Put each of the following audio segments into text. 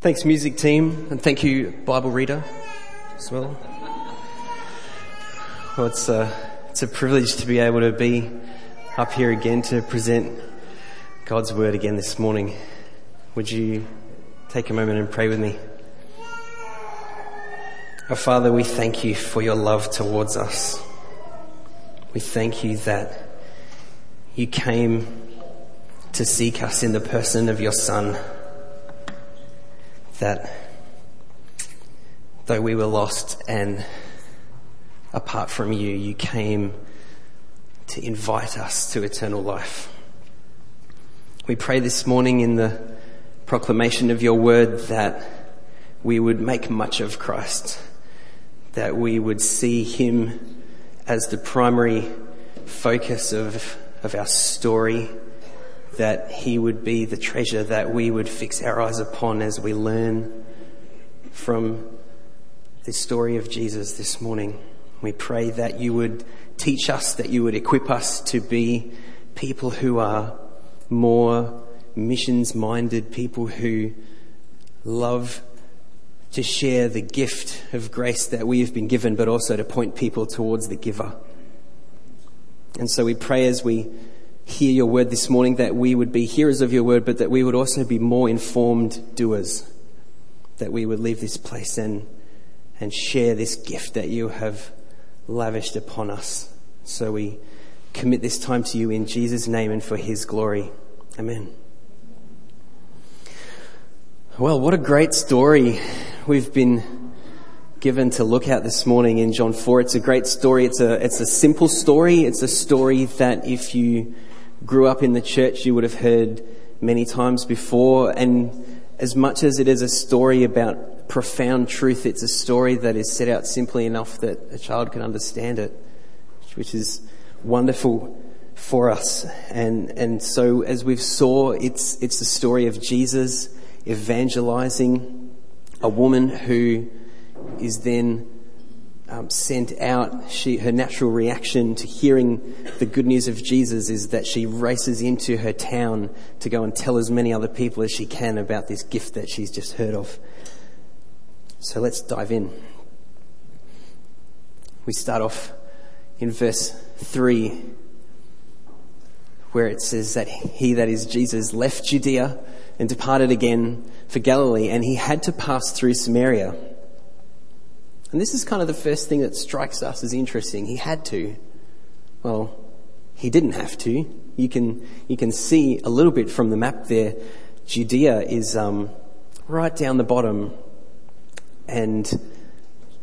Thanks, music team, and thank you, Bible reader, as well. Well, it's a, it's a privilege to be able to be up here again to present God's word again this morning. Would you take a moment and pray with me? Our Father, we thank you for your love towards us. We thank you that you came to seek us in the person of your Son that though we were lost and apart from you, you came to invite us to eternal life. We pray this morning in the proclamation of your word that we would make much of Christ, that we would see him as the primary focus of, of our story, that He would be the treasure that we would fix our eyes upon as we learn from the story of Jesus this morning. We pray that you would teach us, that you would equip us to be people who are more missions minded, people who love to share the gift of grace that we have been given, but also to point people towards the giver. And so we pray as we hear your word this morning, that we would be hearers of your word, but that we would also be more informed doers. That we would leave this place and, and share this gift that you have lavished upon us. So we commit this time to you in Jesus' name and for his glory. Amen. Well, what a great story we've been given to look at this morning in John 4. It's a great story. It's a, it's a simple story. It's a story that if you grew up in the church, you would have heard many times before. And as much as it is a story about profound truth, it's a story that is set out simply enough that a child can understand it, which is wonderful for us. And, and so as we've saw, it's, it's the story of Jesus evangelizing a woman who is then um, sent out, she, her natural reaction to hearing the good news of Jesus is that she races into her town to go and tell as many other people as she can about this gift that she's just heard of. So let's dive in. We start off in verse 3, where it says that he, that is Jesus, left Judea and departed again for Galilee, and he had to pass through Samaria. And this is kind of the first thing that strikes us as interesting. He had to. Well, he didn't have to. You can, you can see a little bit from the map there. Judea is um, right down the bottom, and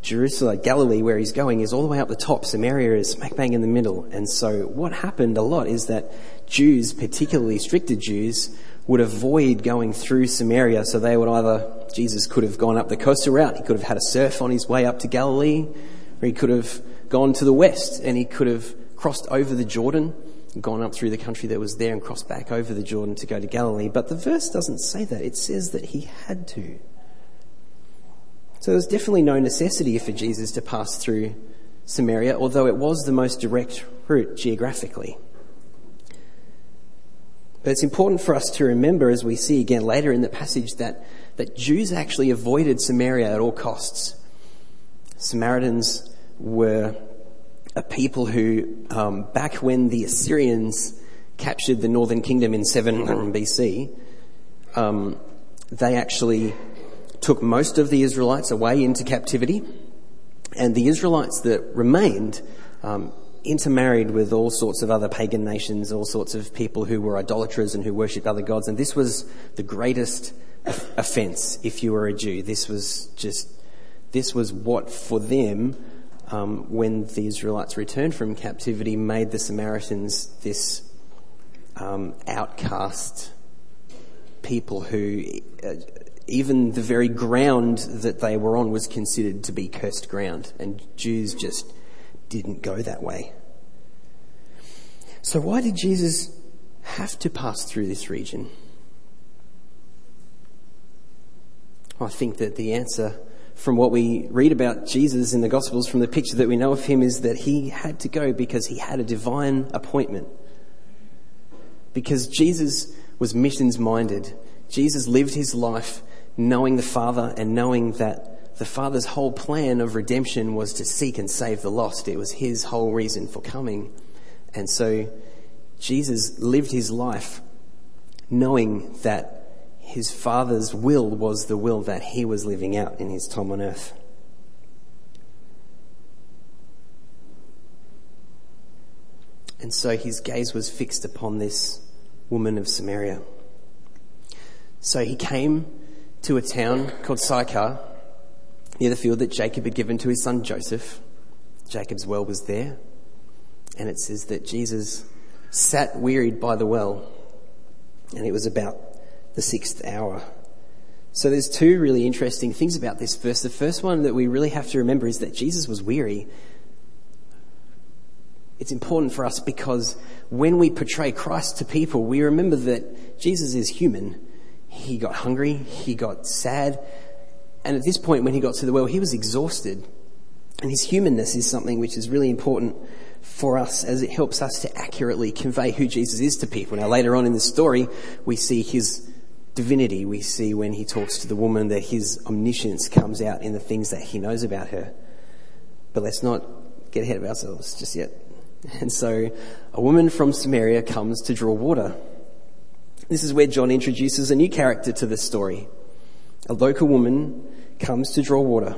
Jerusalem, Galilee, where he's going, is all the way up the top. Samaria is smack bang in the middle. And so, what happened a lot is that Jews, particularly stricter Jews, would avoid going through Samaria, so they would either, Jesus could have gone up the coastal route, he could have had a surf on his way up to Galilee, or he could have gone to the west and he could have crossed over the Jordan, gone up through the country that was there and crossed back over the Jordan to go to Galilee. But the verse doesn't say that. It says that he had to. So there's definitely no necessity for Jesus to pass through Samaria, although it was the most direct route geographically. But it's important for us to remember, as we see again later in the passage, that, that Jews actually avoided Samaria at all costs. Samaritans were a people who, um, back when the Assyrians captured the northern kingdom in 7 BC, um, they actually took most of the Israelites away into captivity, and the Israelites that remained um, intermarried with all sorts of other pagan nations, all sorts of people who were idolaters and who worshipped other gods. And this was the greatest offense if you were a Jew. This was just, this was what for them, um, when the Israelites returned from captivity, made the Samaritans this um, outcast people who, uh, even the very ground that they were on was considered to be cursed ground. And Jews just didn't go that way. So, why did Jesus have to pass through this region? I think that the answer from what we read about Jesus in the Gospels, from the picture that we know of him, is that he had to go because he had a divine appointment. Because Jesus was missions minded. Jesus lived his life knowing the Father and knowing that the Father's whole plan of redemption was to seek and save the lost. It was his whole reason for coming. And so Jesus lived his life knowing that his Father's will was the will that he was living out in his time on earth. And so his gaze was fixed upon this woman of Samaria. So he came to a town called Sychar, near the field that Jacob had given to his son Joseph. Jacob's well was there. And it says that Jesus sat wearied by the well, and it was about the sixth hour. So there's two really interesting things about this verse. The first one that we really have to remember is that Jesus was weary. It's important for us because when we portray Christ to people, we remember that Jesus is human. He got hungry, he got sad, and at this point when he got to the well, he was exhausted. And his humanness is something which is really important for us as it helps us to accurately convey who Jesus is to people. Now later on in the story, we see his divinity. We see when he talks to the woman that his omniscience comes out in the things that he knows about her. But let's not get ahead of ourselves just yet. And so a woman from Samaria comes to draw water. This is where John introduces a new character to the story. A local woman comes to draw water.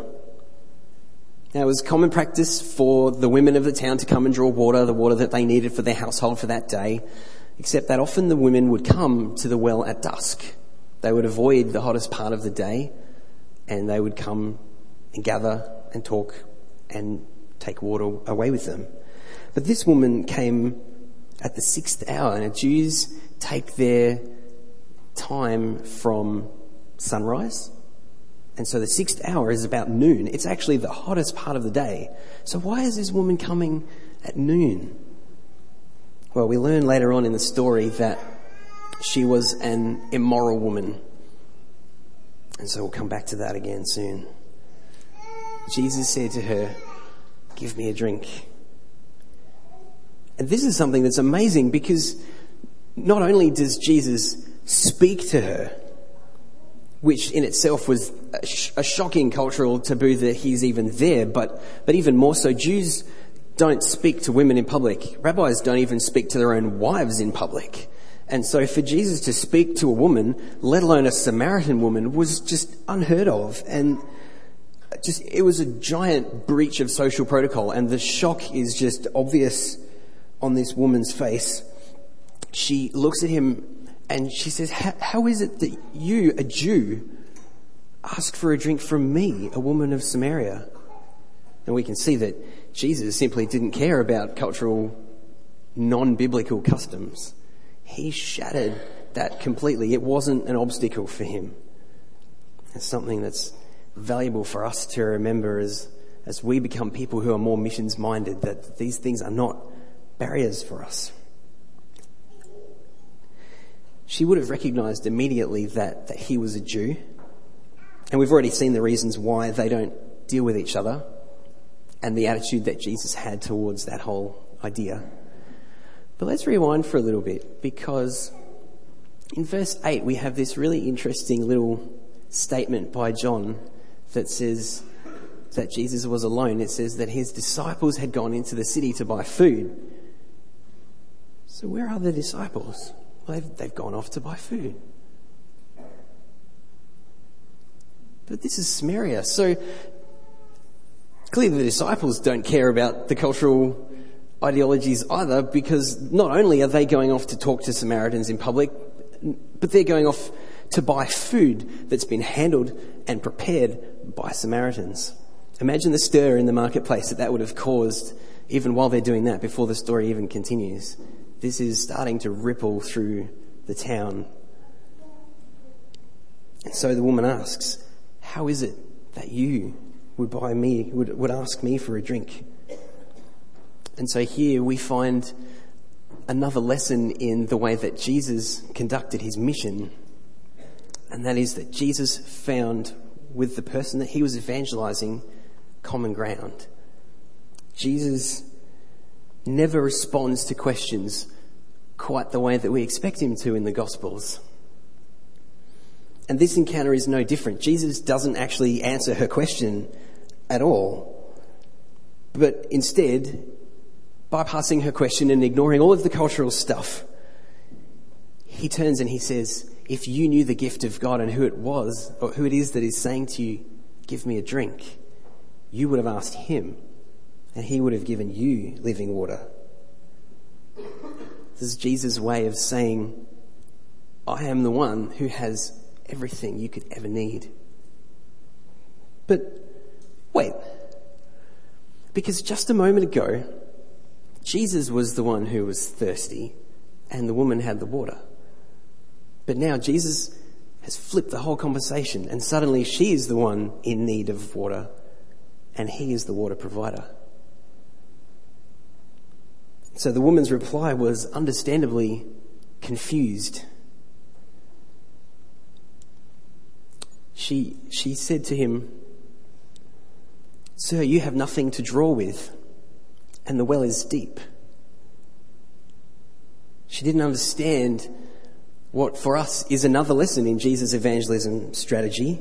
Now, it was common practice for the women of the town to come and draw water, the water that they needed for their household for that day, except that often the women would come to the well at dusk. They would avoid the hottest part of the day and they would come and gather and talk and take water away with them. But this woman came at the sixth hour. Now, Jews take their time from sunrise. And so the sixth hour is about noon. It's actually the hottest part of the day. So why is this woman coming at noon? Well, we learn later on in the story that she was an immoral woman. And so we'll come back to that again soon. Jesus said to her, Give me a drink. And this is something that's amazing because not only does Jesus speak to her, which in itself was a, sh- a, shocking cultural taboo that he's even there, but, but even more so, Jews don't speak to women in public. Rabbis don't even speak to their own wives in public. And so for Jesus to speak to a woman, let alone a Samaritan woman, was just unheard of. And just, it was a giant breach of social protocol. And the shock is just obvious on this woman's face. She looks at him and she says, How is it that you, a Jew, ask for a drink from me, a woman of Samaria? And we can see that Jesus simply didn't care about cultural, non biblical customs. He shattered that completely. It wasn't an obstacle for him. It's something that's valuable for us to remember as, as we become people who are more missions minded, that these things are not barriers for us. She would have recognized immediately that, that he was a Jew. And we've already seen the reasons why they don't deal with each other and the attitude that Jesus had towards that whole idea. But let's rewind for a little bit because in verse 8 we have this really interesting little statement by John that says that Jesus was alone. It says that his disciples had gone into the city to buy food. So where are the disciples? Well, they've, they've gone off to buy food. But this is Samaria. So clearly the disciples don't care about the cultural ideologies either because not only are they going off to talk to Samaritans in public, but they're going off to buy food that's been handled and prepared by Samaritans. Imagine the stir in the marketplace that that would have caused even while they're doing that before the story even continues. This is starting to ripple through the town. And so the woman asks, How is it that you would buy me, would, would ask me for a drink? And so here we find another lesson in the way that Jesus conducted his mission. And that is that Jesus found with the person that he was evangelizing common ground. Jesus never responds to questions quite the way that we expect him to in the Gospels. And this encounter is no different. Jesus doesn't actually answer her question at all, but instead, bypassing her question and ignoring all of the cultural stuff, he turns and he says, If you knew the gift of God and who it was, or who it is that is saying to you, Give me a drink, you would have asked him, and he would have given you living water. This is Jesus' way of saying, I am the one who has everything you could ever need. But wait, because just a moment ago, Jesus was the one who was thirsty and the woman had the water. But now Jesus has flipped the whole conversation and suddenly she is the one in need of water and he is the water provider. So the woman's reply was understandably confused. She, she said to him, Sir, you have nothing to draw with, and the well is deep. She didn't understand what for us is another lesson in Jesus' evangelism strategy.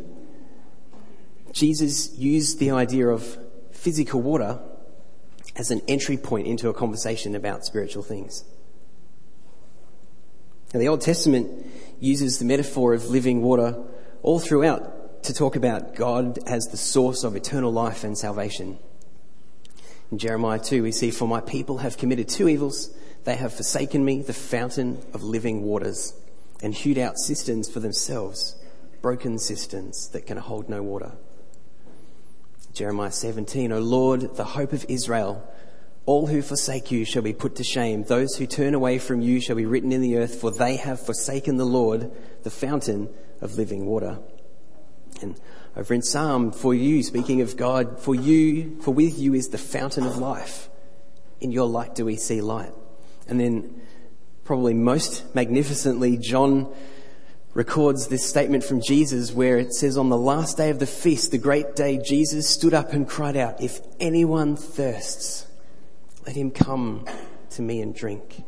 Jesus used the idea of physical water as an entry point into a conversation about spiritual things. Now, the Old Testament uses the metaphor of living water all throughout to talk about God as the source of eternal life and salvation. In Jeremiah 2, we see, For my people have committed two evils. They have forsaken me, the fountain of living waters, and hewed out cisterns for themselves, broken cisterns that can hold no water. Jeremiah 17, O Lord, the hope of Israel, all who forsake you shall be put to shame. Those who turn away from you shall be written in the earth, for they have forsaken the Lord, the fountain of living water. And over in Psalm, for you, speaking of God, for you, for with you is the fountain of life. In your light do we see light. And then, probably most magnificently, John records this statement from Jesus where it says, On the last day of the feast, the great day, Jesus stood up and cried out, If anyone thirsts, let him come to me and drink.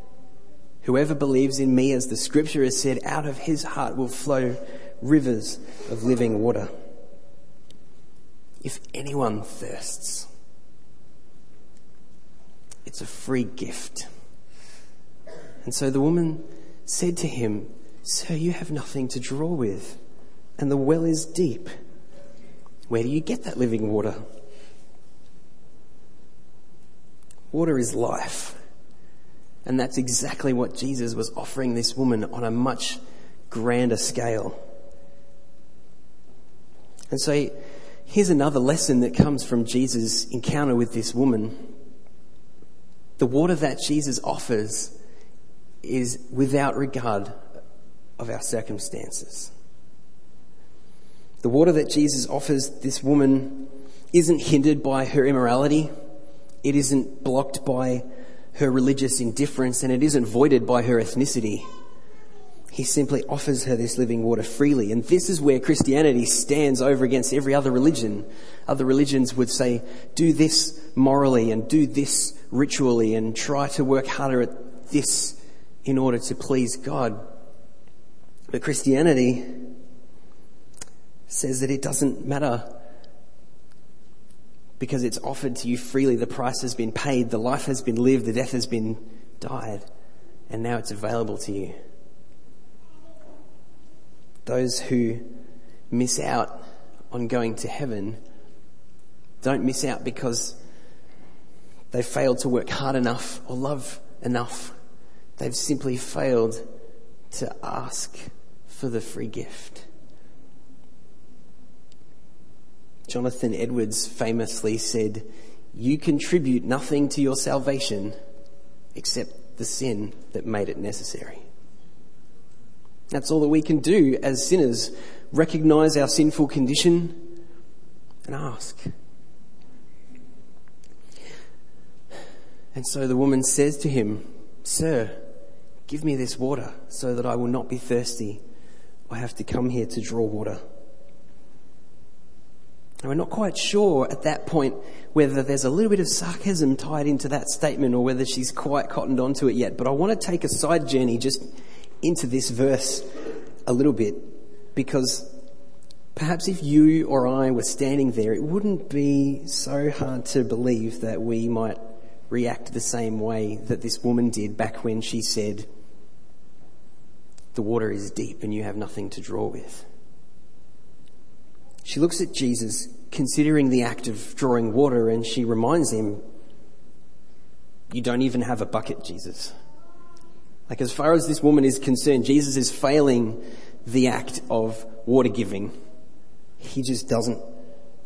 Whoever believes in me, as the scripture has said, out of his heart will flow rivers of living water. If anyone thirsts, it's a free gift. And so the woman said to him, Sir, you have nothing to draw with, and the well is deep. Where do you get that living water? Water is life. And that's exactly what Jesus was offering this woman on a much grander scale. And so here's another lesson that comes from Jesus' encounter with this woman. The water that Jesus offers is without regard of our circumstances. The water that Jesus offers this woman isn't hindered by her immorality. It isn't blocked by her religious indifference and it isn't voided by her ethnicity. He simply offers her this living water freely. And this is where Christianity stands over against every other religion. Other religions would say, do this morally and do this ritually and try to work harder at this in order to please God. But Christianity says that it doesn't matter because it's offered to you freely. The price has been paid, the life has been lived, the death has been died, and now it's available to you. Those who miss out on going to heaven don't miss out because they failed to work hard enough or love enough. They've simply failed to ask for the free gift. Jonathan Edwards famously said, You contribute nothing to your salvation except the sin that made it necessary. That's all that we can do as sinners recognize our sinful condition and ask. And so the woman says to him, Sir, give me this water so that I will not be thirsty I have to come here to draw water. And we're not quite sure at that point whether there's a little bit of sarcasm tied into that statement or whether she's quite cottoned onto it yet. But I want to take a side journey just into this verse a little bit because perhaps if you or I were standing there, it wouldn't be so hard to believe that we might react the same way that this woman did back when she said, The water is deep and you have nothing to draw with. She looks at Jesus considering the act of drawing water and she reminds him, You don't even have a bucket, Jesus. Like, as far as this woman is concerned, Jesus is failing the act of water giving. He just doesn't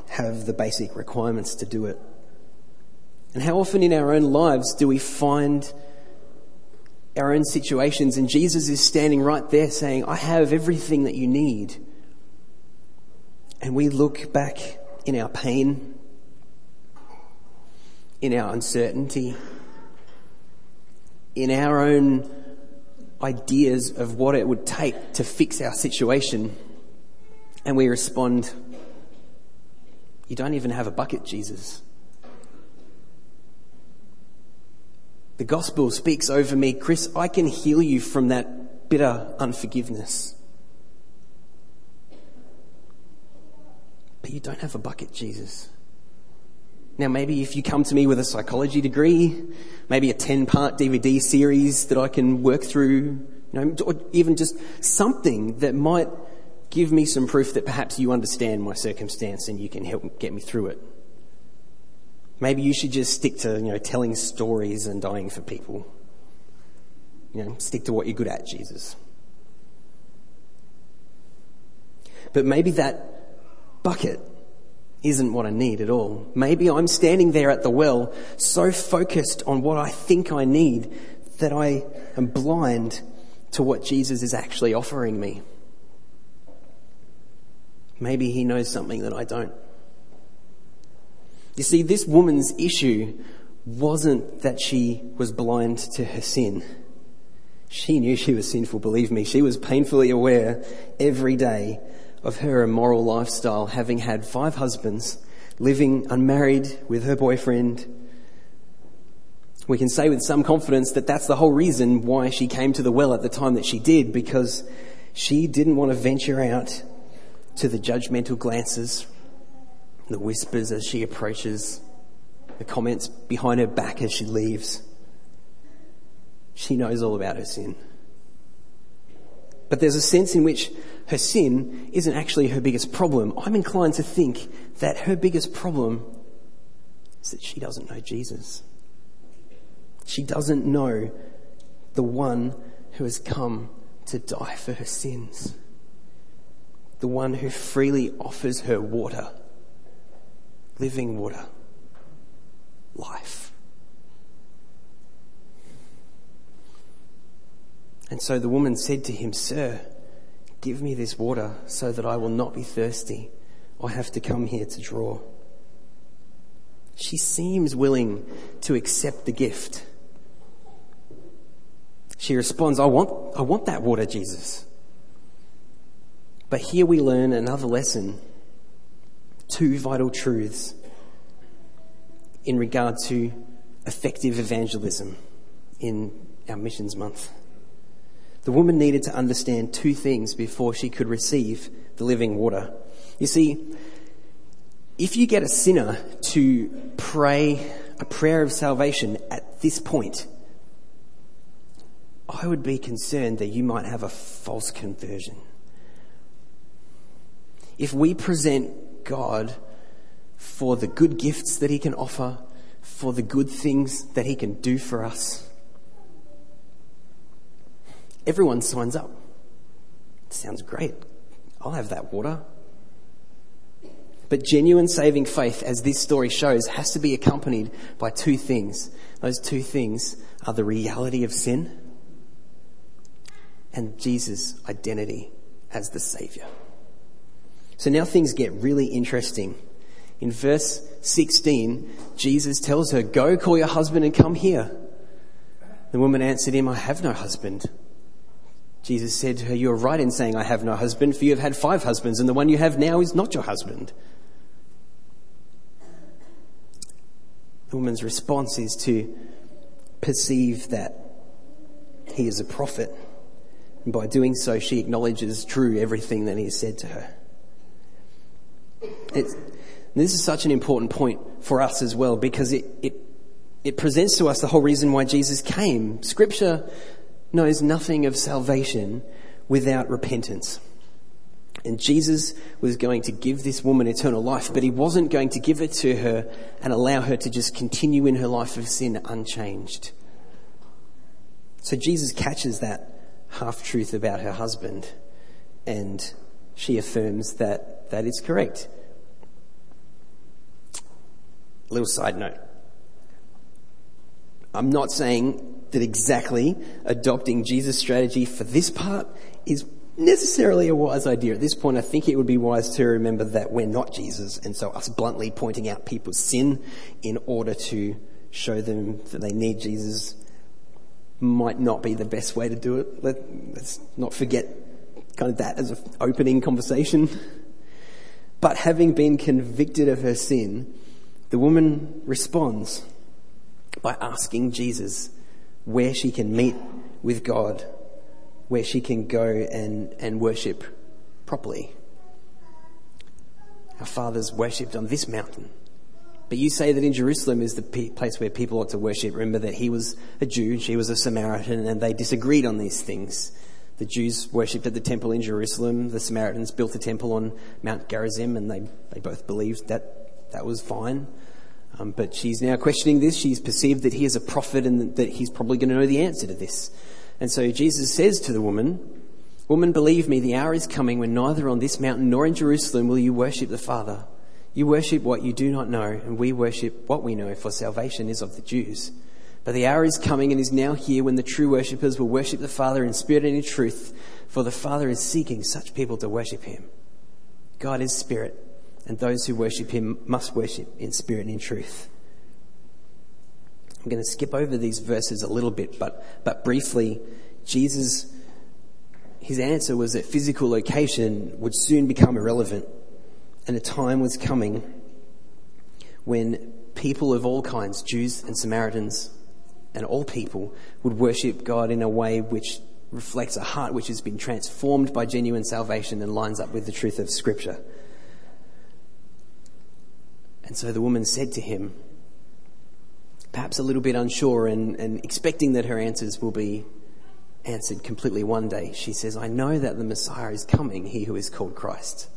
have the basic requirements to do it. And how often in our own lives do we find our own situations and Jesus is standing right there saying, I have everything that you need. And we look back in our pain, in our uncertainty, in our own ideas of what it would take to fix our situation, and we respond, You don't even have a bucket, Jesus. The gospel speaks over me, Chris, I can heal you from that bitter unforgiveness. But you don't have a bucket, Jesus. Now, maybe if you come to me with a psychology degree, maybe a 10 part DVD series that I can work through, you know, or even just something that might give me some proof that perhaps you understand my circumstance and you can help get me through it. Maybe you should just stick to, you know, telling stories and dying for people. You know, stick to what you're good at, Jesus. But maybe that bucket isn't what I need at all. Maybe I'm standing there at the well so focused on what I think I need that I am blind to what Jesus is actually offering me. Maybe he knows something that I don't. You see, this woman's issue wasn't that she was blind to her sin. She knew she was sinful, believe me. She was painfully aware every day of her immoral lifestyle, having had five husbands, living unmarried with her boyfriend. We can say with some confidence that that's the whole reason why she came to the well at the time that she did, because she didn't want to venture out to the judgmental glances, the whispers as she approaches, the comments behind her back as she leaves. She knows all about her sin. But there's a sense in which her sin isn't actually her biggest problem. I'm inclined to think that her biggest problem is that she doesn't know Jesus. She doesn't know the one who has come to die for her sins. The one who freely offers her water, living water, life. And so the woman said to him, Sir, give me this water so that I will not be thirsty. I have to come here to draw. She seems willing to accept the gift. She responds, I want, I want that water, Jesus. But here we learn another lesson, two vital truths in regard to effective evangelism in our missions month. The woman needed to understand two things before she could receive the living water. You see, if you get a sinner to pray a prayer of salvation at this point, I would be concerned that you might have a false conversion. If we present God for the good gifts that He can offer, for the good things that He can do for us, everyone signs up. Sounds great. I'll have that water. But genuine saving faith, as this story shows, has to be accompanied by two things. Those two things are the reality of sin and Jesus' identity as the Savior. So now things get really interesting. In verse 16, Jesus tells her, Go call your husband and come here. The woman answered him, I have no husband. Jesus said to her, You are right in saying, I have no husband, for you have had five husbands, and the one you have now is not your husband. The woman's response is to perceive that he is a prophet. And by doing so, she acknowledges true everything that he has said to her. It's, this is such an important point for us as well because it, it, it presents to us the whole reason why Jesus came. Scripture knows nothing of salvation without repentance. And Jesus was going to give this woman eternal life, but he wasn't going to give it to her and allow her to just continue in her life of sin unchanged. So Jesus catches that half truth about her husband and she affirms that that is correct. Little side note. I'm not saying that exactly adopting Jesus' strategy for this part is necessarily a wise idea. At this point, I think it would be wise to remember that we're not Jesus, and so us bluntly pointing out people's sin in order to show them that they need Jesus might not be the best way to do it. Let, us not forget kind of that as an opening conversation. But having been convicted of her sin, the woman responds by asking Jesus where she can meet with God where she can go and, and worship properly. Our fathers worshipped on this mountain. But you say that in Jerusalem is the place where people ought to worship. Remember that he was a Jew, she was a Samaritan, and they disagreed on these things. The Jews worshipped at the temple in Jerusalem. The Samaritans built a temple on Mount Gerizim, and they, they both believed that that was fine. Um, but she's now questioning this. She's perceived that he is a prophet and that he's probably going to know the answer to this. And so Jesus says to the woman, Woman, believe me, the hour is coming when neither on this mountain nor in Jerusalem will you worship the Father. You worship what you do not know, and we worship what we know, for salvation is of the Jews. But the hour is coming and is now here when the true worshippers will worship the Father in spirit and in truth, for the Father is seeking such people to worship him. God is spirit, and those who worship him must worship in spirit and in truth. I'm going to skip over these verses a little bit, but, but briefly, Jesus, his answer was that physical location would soon become irrelevant, and a time was coming when people of all kinds, Jews and Samaritans, and all people, would worship God in a way which reflects a heart which has been transformed by genuine salvation and lines up with the truth of Scripture. And so the woman said to him, perhaps a little bit unsure and, and expecting that her answers will be answered completely one day. She says, I know that the Messiah is coming, he who is called Christ.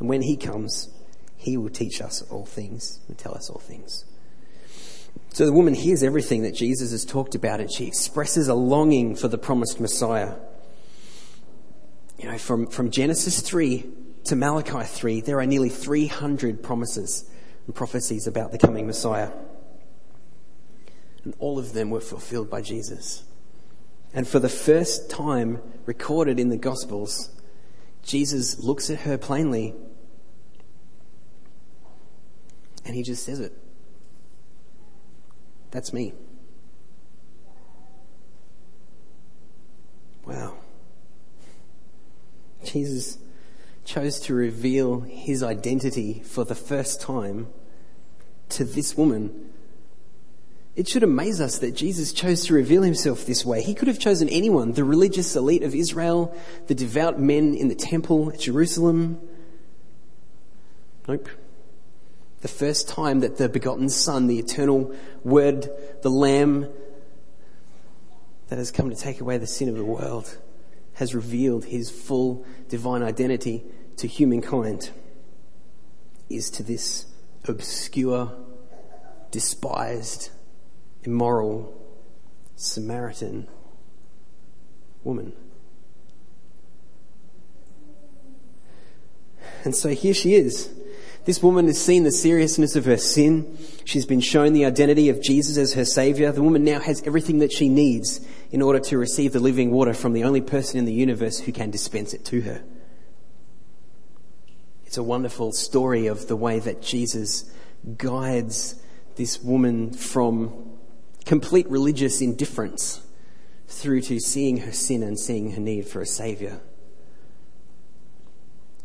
And when he comes, he will teach us all things and tell us all things. So the woman hears everything that Jesus has talked about and she expresses a longing for the promised Messiah. You know, from, from Genesis 3 to Malachi 3, there are nearly 300 promises and prophecies about the coming Messiah and all of them were fulfilled by Jesus. And for the first time recorded in the Gospels, Jesus looks at her plainly and he just says it. That's me. Wow. Jesus chose to reveal his identity for the first time to this woman it should amaze us that Jesus chose to reveal himself this way. He could have chosen anyone, the religious elite of Israel, the devout men in the temple at Jerusalem. Nope. The first time that the begotten Son, the eternal Word, the Lamb that has come to take away the sin of the world, has revealed his full divine identity to humankind, is to this obscure, despised, immoral Samaritan woman. And so here she is. This woman has seen the seriousness of her sin. She's been shown the identity of Jesus as her savior. The woman now has everything that she needs in order to receive the living water from the only person in the universe who can dispense it to her. It's a wonderful story of the way that Jesus guides this woman from complete religious indifference through to seeing her sin and seeing her need for a Saviour.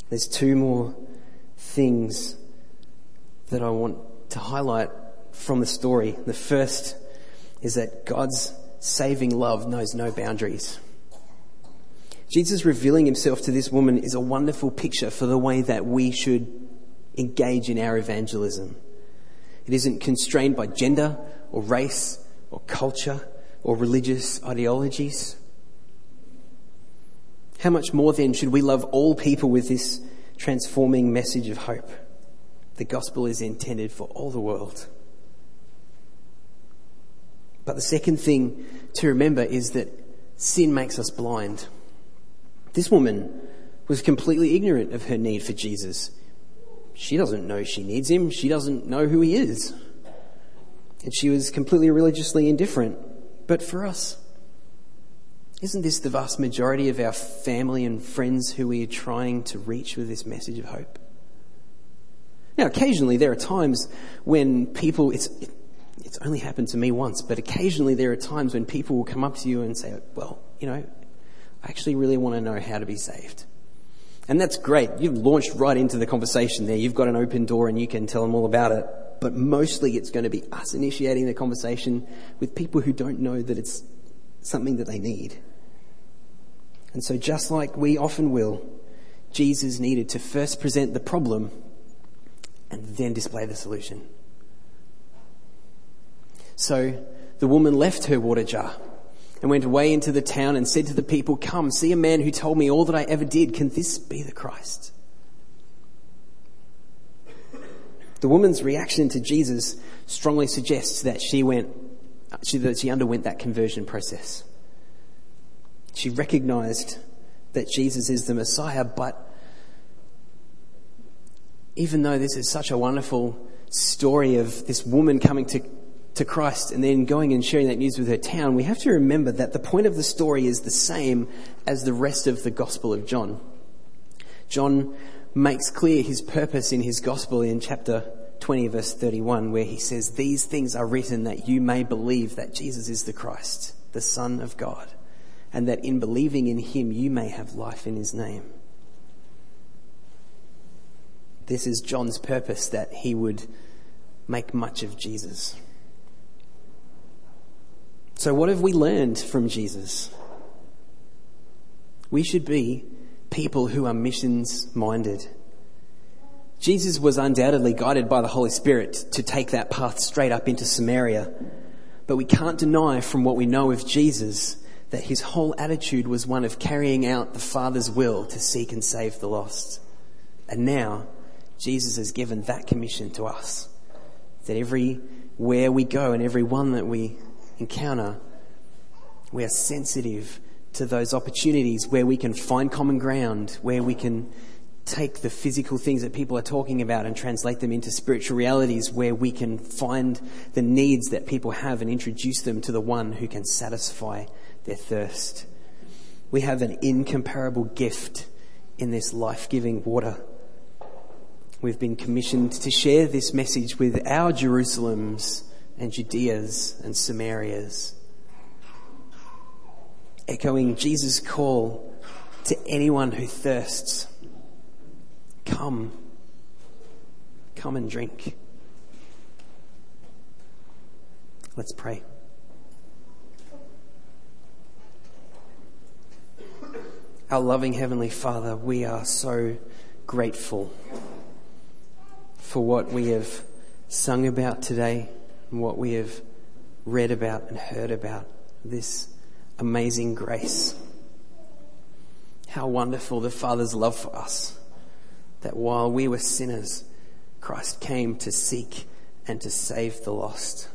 There's two more things that I want to highlight from the story. The first is that God's saving love knows no boundaries. Jesus revealing himself to this woman is a wonderful picture for the way that we should engage in our evangelism. It isn't constrained by gender or race or culture or religious ideologies. How much more then should we love all people with this transforming message of hope? The gospel is intended for all the world. But the second thing to remember is that sin makes us blind. This woman was completely ignorant of her need for Jesus. She doesn't know she needs him. She doesn't know who he is. And she was completely religiously indifferent. But for us, isn't this the vast majority of our family and friends who we are trying to reach with this message of hope? Now, occasionally there are times when people, it's, it's only happened to me once, but occasionally there are times when people will come up to you and say, well, you know, I actually really want to know how to be saved. And that's great. You've launched right into the conversation there. You've got an open door and you can tell them all about it. But mostly it's going to be us initiating the conversation with people who don't know that it's something that they need. And so just like we often will, Jesus needed to first present the problem and then display the solution. So the woman left her water jar and went away into the town and said to the people, Come, see a man who told me all that I ever did. Can this be the Christ? The woman's reaction to Jesus strongly suggests that she went, that she underwent that conversion process. She recognized that Jesus is the Messiah, but even though this is such a wonderful story of this woman coming to, to Christ and then going and sharing that news with her town, we have to remember that the point of the story is the same as the rest of the Gospel of John. John makes clear his purpose in his Gospel in chapter 20, verse 31, where he says, These things are written that you may believe that Jesus is the Christ, the Son of God, and that in believing in him you may have life in his name. This is John's purpose that he would make much of Jesus. So, what have we learned from Jesus? We should be people who are missions minded. Jesus was undoubtedly guided by the Holy Spirit to take that path straight up into Samaria. But we can't deny from what we know of Jesus that his whole attitude was one of carrying out the Father's will to seek and save the lost. And now, Jesus has given that commission to us. That everywhere we go and every one that we encounter, we are sensitive to those opportunities where we can find common ground, where we can take the physical things that people are talking about and translate them into spiritual realities, where we can find the needs that people have and introduce them to the one who can satisfy their thirst. We have an incomparable gift in this life giving water. We've been commissioned to share this message with our Jerusalems and Judeas and Samarias. Echoing Jesus' call to anyone who thirsts come, come and drink. Let's pray. Our loving Heavenly Father, we are so grateful for what we have sung about today and what we have read about and heard about this amazing grace. How wonderful the Father's love for us, that while we were sinners, Christ came to seek and to save the lost.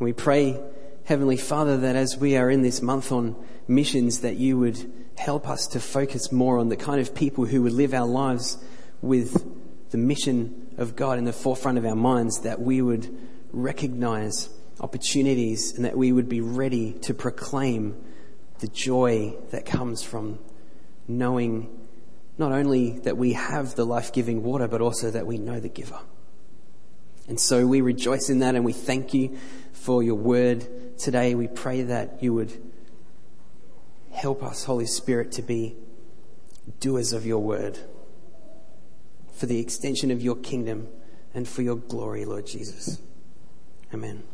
We pray, Heavenly Father, that as we are in this month on missions, that you would help us to focus more on the kind of people who would live our lives with the mission of God in the forefront of our minds, that we would recognize opportunities and that we would be ready to proclaim the joy that comes from knowing not only that we have the life giving water, but also that we know the giver. And so we rejoice in that and we thank you for your word today. We pray that you would help us, Holy Spirit, to be doers of your word for the extension of your kingdom and for your glory, Lord Jesus. Amen.